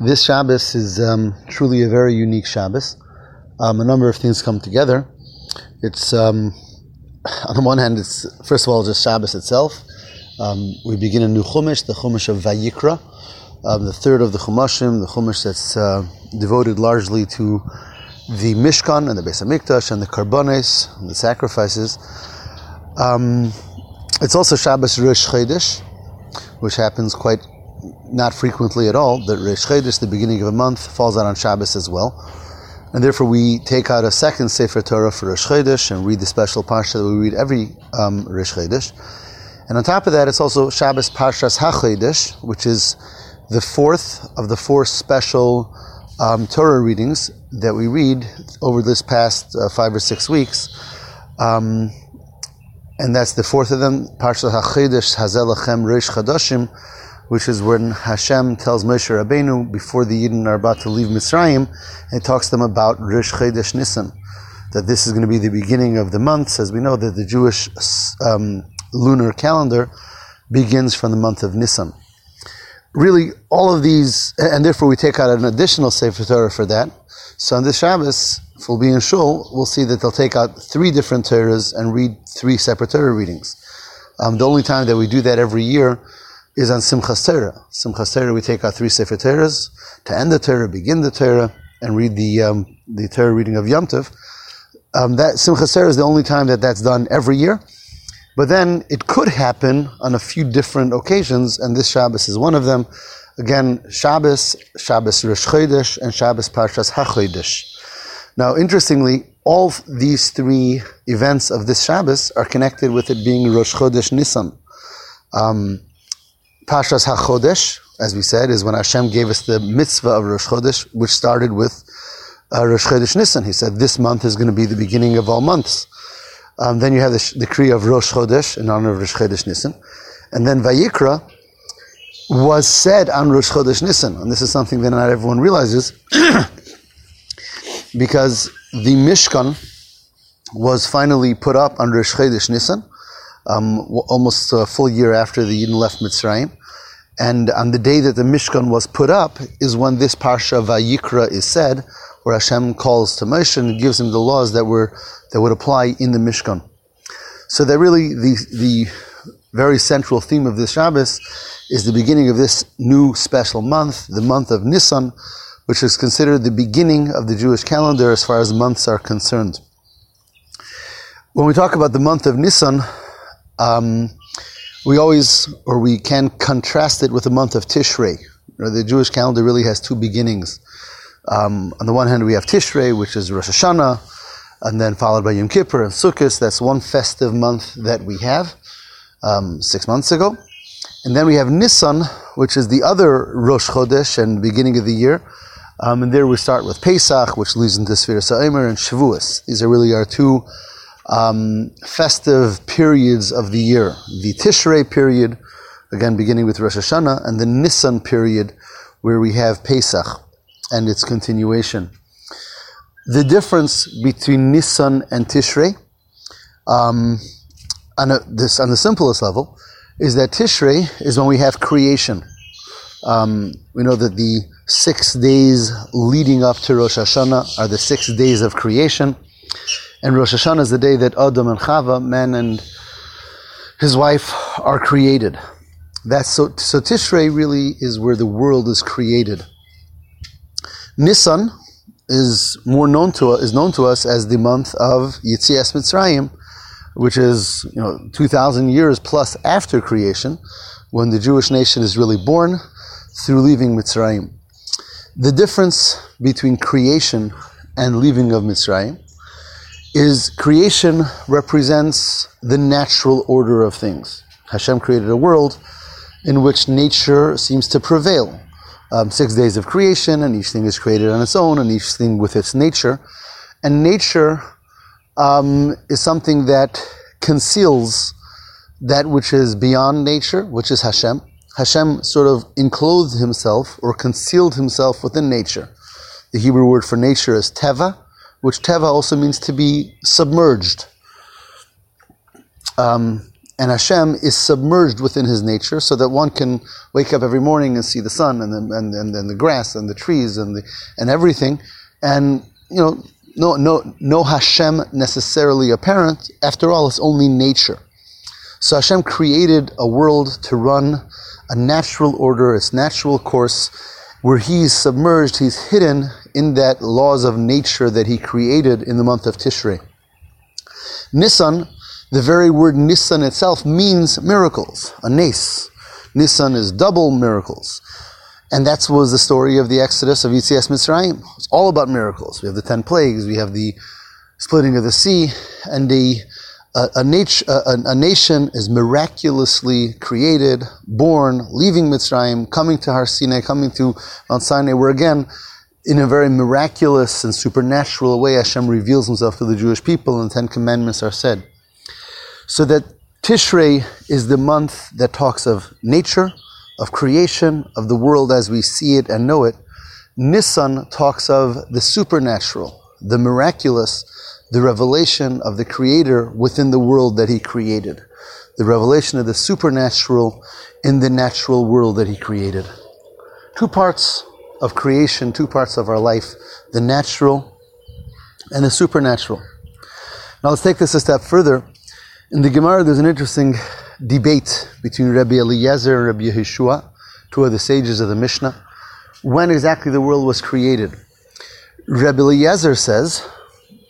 This Shabbos is um, truly a very unique Shabbos. Um, a number of things come together. It's um, on the one hand, it's first of all just Shabbos itself. Um, we begin a new Chumash, the Chumash of Vayikra, um, the third of the Chumashim, the Chumash that's uh, devoted largely to the Mishkan and the Beis Hamikdash and the Korbanos, and the sacrifices. Um, it's also Shabbos Rosh Chodesh, which happens quite not frequently at all. That Rosh Chodesh, the beginning of a month, falls out on Shabbos as well. And therefore, we take out a second Sefer Torah for Rosh Chodesh and read the special parsha that we read every um, Rosh Chodesh. And on top of that, it's also Shabbos Parshas HaChodesh, which is the fourth of the four special um, Torah readings that we read over this past uh, five or six weeks. Um, and that's the fourth of them, Parshat HaChodesh Hazelachem Reish Chadashim, which is when Hashem tells Moshe Rabbeinu before the Yidden are about to leave Mitzrayim, and talks them about Rosh Chodesh that this is going to be the beginning of the months, as we know that the Jewish um, lunar calendar begins from the month of Nisan. Really, all of these, and therefore we take out an additional Sefer Torah for that. So on this Shabbos, if we'll be in Shul, we'll see that they'll take out three different Torahs and read three separate Torah readings. Um, the only time that we do that every year is on Simchas Torah. Simchas Torah, we take our three Sefer Torahs to end the Torah, begin the Torah, and read the um, the Torah reading of Yom Tov. Um, that Simchas Torah is the only time that that's done every year. But then it could happen on a few different occasions, and this Shabbos is one of them. Again, Shabbos, Shabbos Rosh Chodesh, and Shabbos Parshas HaChodesh. Now, interestingly, all these three events of this Shabbos are connected with it being Rosh Chodesh Nisan. Um, Parshas HaChodesh, as we said, is when Hashem gave us the mitzvah of Rosh Chodesh, which started with uh, Rosh Chodesh Nisan. He said, this month is going to be the beginning of all months. Um, then you have the decree of Rosh Chodesh in honor of Rosh Chodesh Nisan. And then Vayikra was said on Rosh Chodesh Nisan. And this is something that not everyone realizes, because the Mishkan was finally put up on Rosh Chodesh Nisan um, almost a full year after the Yidden left Mitzrayim. And on the day that the Mishkan was put up is when this Parsha Vayikra is said, where Hashem calls to Moshe and gives him the laws that were that would apply in the Mishkan. So that really the the very central theme of this Shabbos is the beginning of this new special month, the month of Nisan, which is considered the beginning of the Jewish calendar as far as months are concerned. When we talk about the month of Nisan, um, we always, or we can contrast it with the month of Tishrei. The Jewish calendar really has two beginnings. Um, on the one hand, we have Tishrei, which is Rosh Hashanah, and then followed by Yom Kippur and Sukkot. That's one festive month that we have um, six months ago. And then we have Nisan, which is the other Rosh Chodesh and beginning of the year. Um, and there we start with Pesach, which leads into Sefiras HaOmer and Shavuos. These are really our two um, festive periods of the year. The Tishrei period, again beginning with Rosh Hashanah, and the Nisan period, where we have Pesach and its continuation. The difference between Nisan and Tishrei, um, on, a, this, on the simplest level, is that Tishrei is when we have creation. Um, we know that the six days leading up to Rosh Hashanah are the six days of creation. And Rosh Hashanah is the day that Adam and Chava, man and his wife, are created. That's so, so Tishrei really is where the world is created. Nisan is more known to is known to us as the month of Yetzias Mitzrayim, which is you know two thousand years plus after creation, when the Jewish nation is really born through leaving Mitzrayim. The difference between creation and leaving of Mitzrayim is creation represents the natural order of things. Hashem created a world in which nature seems to prevail. Um, six days of creation, and each thing is created on its own, and each thing with its nature. And nature um, is something that conceals that which is beyond nature, which is Hashem. Hashem sort of enclosed himself or concealed himself within nature. The Hebrew word for nature is teva, which teva also means to be submerged. Um, and Hashem is submerged within his nature so that one can wake up every morning and see the sun and the, and, and, and the grass and the trees and, the, and everything. And, you know, no, no, no Hashem necessarily apparent. After all, it's only nature. So Hashem created a world to run a natural order, its natural course, where he's submerged, he's hidden in that laws of nature that he created in the month of Tishrei. Nisan, the very word Nisan itself means miracles, a nes. Nisan is double miracles. And that was the story of the Exodus of Yetzias Mitzrayim. It's all about miracles. We have the ten plagues, we have the splitting of the sea, and the a, a, a, a, nation is miraculously created, born, leaving Mitzrayim, coming to Har Sinai, coming to Mount Sinai, where again, in a very miraculous and supernatural way, Hashem reveals himself to the Jewish people and the Ten Commandments are said. So that Tishrei is the month that talks of nature, of creation, of the world as we see it and know it. Nisan talks of the supernatural, the miraculous, the revelation of the Creator within the world that He created, the revelation of the supernatural in the natural world that He created. Two parts of creation, two parts of our life the natural and the supernatural. Now let's take this a step further. In the Gemara, there's an interesting debate between Rabbi Eliezer and Rabbi Yehoshua, two of the sages of the Mishnah, when exactly the world was created. Rabbi Eliezer says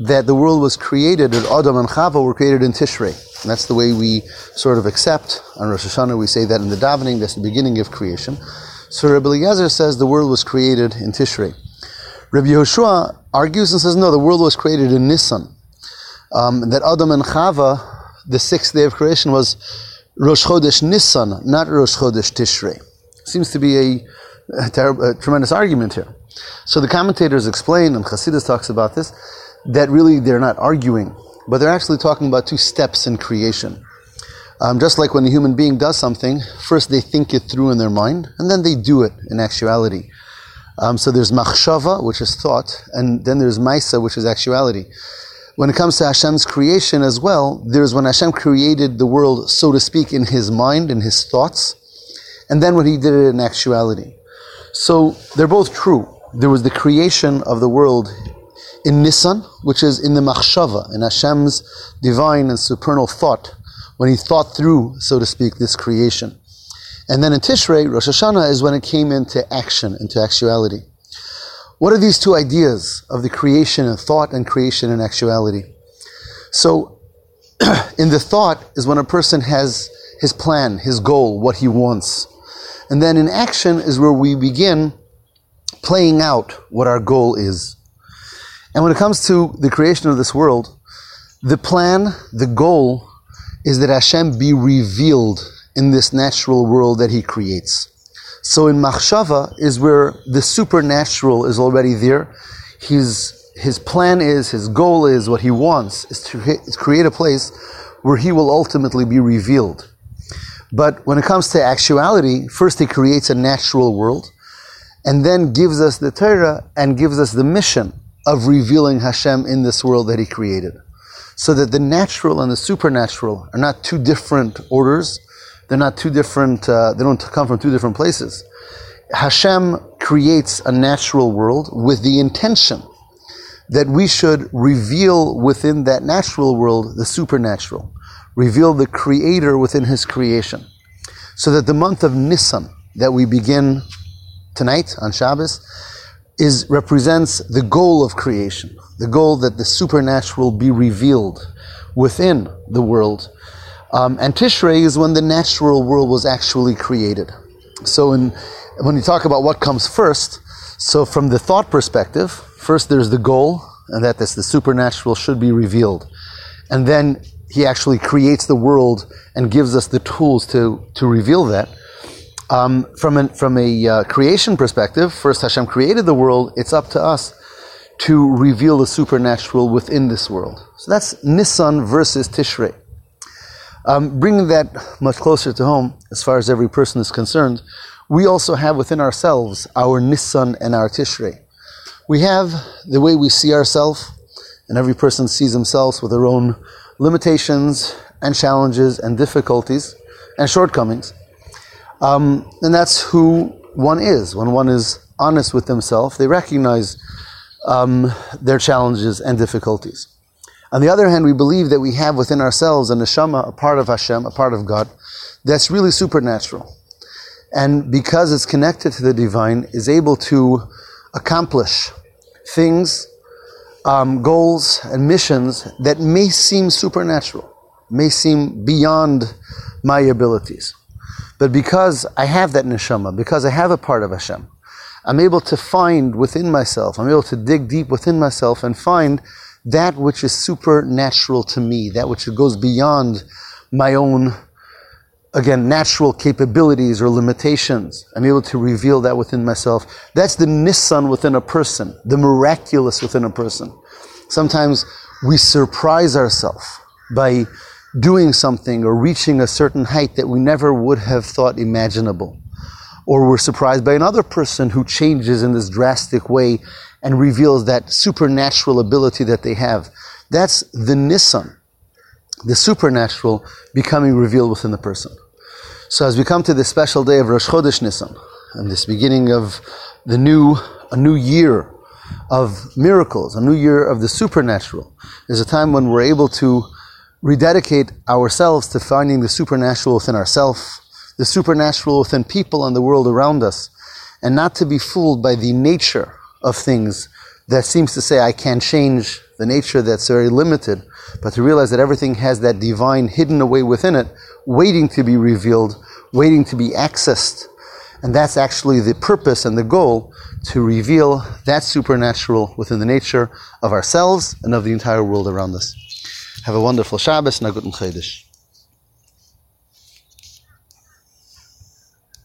that the world was created, that Adam and Chava were created in Tishrei. And that's the way we sort of accept. On Rosh Hashanah, we say that in the davening, that's the beginning of creation. So Rabbi Eliezer says the world was created in Tishrei. Rabbi Yehoshua argues and says, no, the world was created in Nisan. Um, that Adam and Chava, the sixth day of creation, was Rosh Chodesh Nisan, not Rosh Chodesh Tishrei. Seems to be a, a, terrible, a tremendous argument here. So the commentators explain, and Chassidus talks about this, that really they're not arguing, but they're actually talking about two steps in creation. Um, just like when a human being does something, first they think it through in their mind, and then they do it in actuality. Um, so there's machshava, which is thought, and then there's maisa, which is actuality. When it comes to Hashem's creation as well, there's when Hashem created the world, so to speak, in His mind, in His thoughts, and then when He did it in actuality. So they're both true. There was the creation of the world in Nisan, which is in the Machshava, in Hashem's divine and supernal thought, when He thought through, so to speak, this creation. And then in Tishrei, Rosh Hashanah is when it came into action, into actuality. What are these two ideas of the creation and thought and creation and actuality? So, in the thought is when a person has his plan, his goal, what he wants. And then in action is where we begin playing out what our goal is. And when it comes to the creation of this world, the plan, the goal, is that Hashem be revealed in this natural world that He creates. So in Machshava is where the supernatural is already there. His, his plan is, his goal is, what he wants is to create a place where he will ultimately be revealed. But when it comes to actuality, first he creates a natural world and then gives us the Torah and gives us the mission of revealing Hashem in this world that He created. So that the natural and the supernatural are not two different orders. They're not two different, uh, they don't come from two different places. Hashem creates a natural world with the intention that we should reveal within that natural world the supernatural, reveal the creator within his creation. So that the month of Nisan that we begin tonight on Shabbos is represents the goal of creation, the goal that the supernatural be revealed within the world. Um, and Tishrei is when the natural world was actually created. So, in, when you talk about what comes first, so from the thought perspective, first there's the goal, and that this, the supernatural should be revealed. And then he actually creates the world and gives us the tools to, to reveal that. Um, from, an, from a uh, creation perspective, first Hashem created the world, it's up to us to reveal the supernatural within this world. So that's Nisan versus Tishrei. Um, bringing that much closer to home, as far as every person is concerned, we also have within ourselves our Nisan and our Tishrei. We have the way we see ourselves, and every person sees themselves with their own limitations and challenges and difficulties and shortcomings. Um, and that's who one is. When one is honest with themselves, they recognize um, their challenges and difficulties. On the other hand, we believe that we have within ourselves a neshama, a part of Hashem, a part of God, that's really supernatural. And because it's connected to the divine, is able to accomplish things, um, goals, and missions that may seem supernatural, may seem beyond my abilities. But because I have that neshama, because I have a part of Hashem, I'm able to find within myself, I'm able to dig deep within myself and find that which is supernatural to me, that which goes beyond my own, again, natural capabilities or limitations. I'm able to reveal that within myself. That's the Nissan within a person, the miraculous within a person. Sometimes we surprise ourselves by doing something or reaching a certain height that we never would have thought imaginable or we're surprised by another person who changes in this drastic way and reveals that supernatural ability that they have. That's the Nissan, the supernatural becoming revealed within the person. So as we come to this special day of Rosh Chodesh Nissan, and this beginning of the new, a new year of miracles, a new year of the supernatural, is a time when we're able to rededicate ourselves to finding the supernatural within ourselves, the supernatural within people and the world around us, and not to be fooled by the nature of things that seems to say I can't change the nature that's very limited, but to realize that everything has that divine hidden away within it, waiting to be revealed, waiting to be accessed. And that's actually the purpose and the goal to reveal that supernatural within the nature of ourselves and of the entire world around us. Have a wonderful Shabbos and a good Chodesh.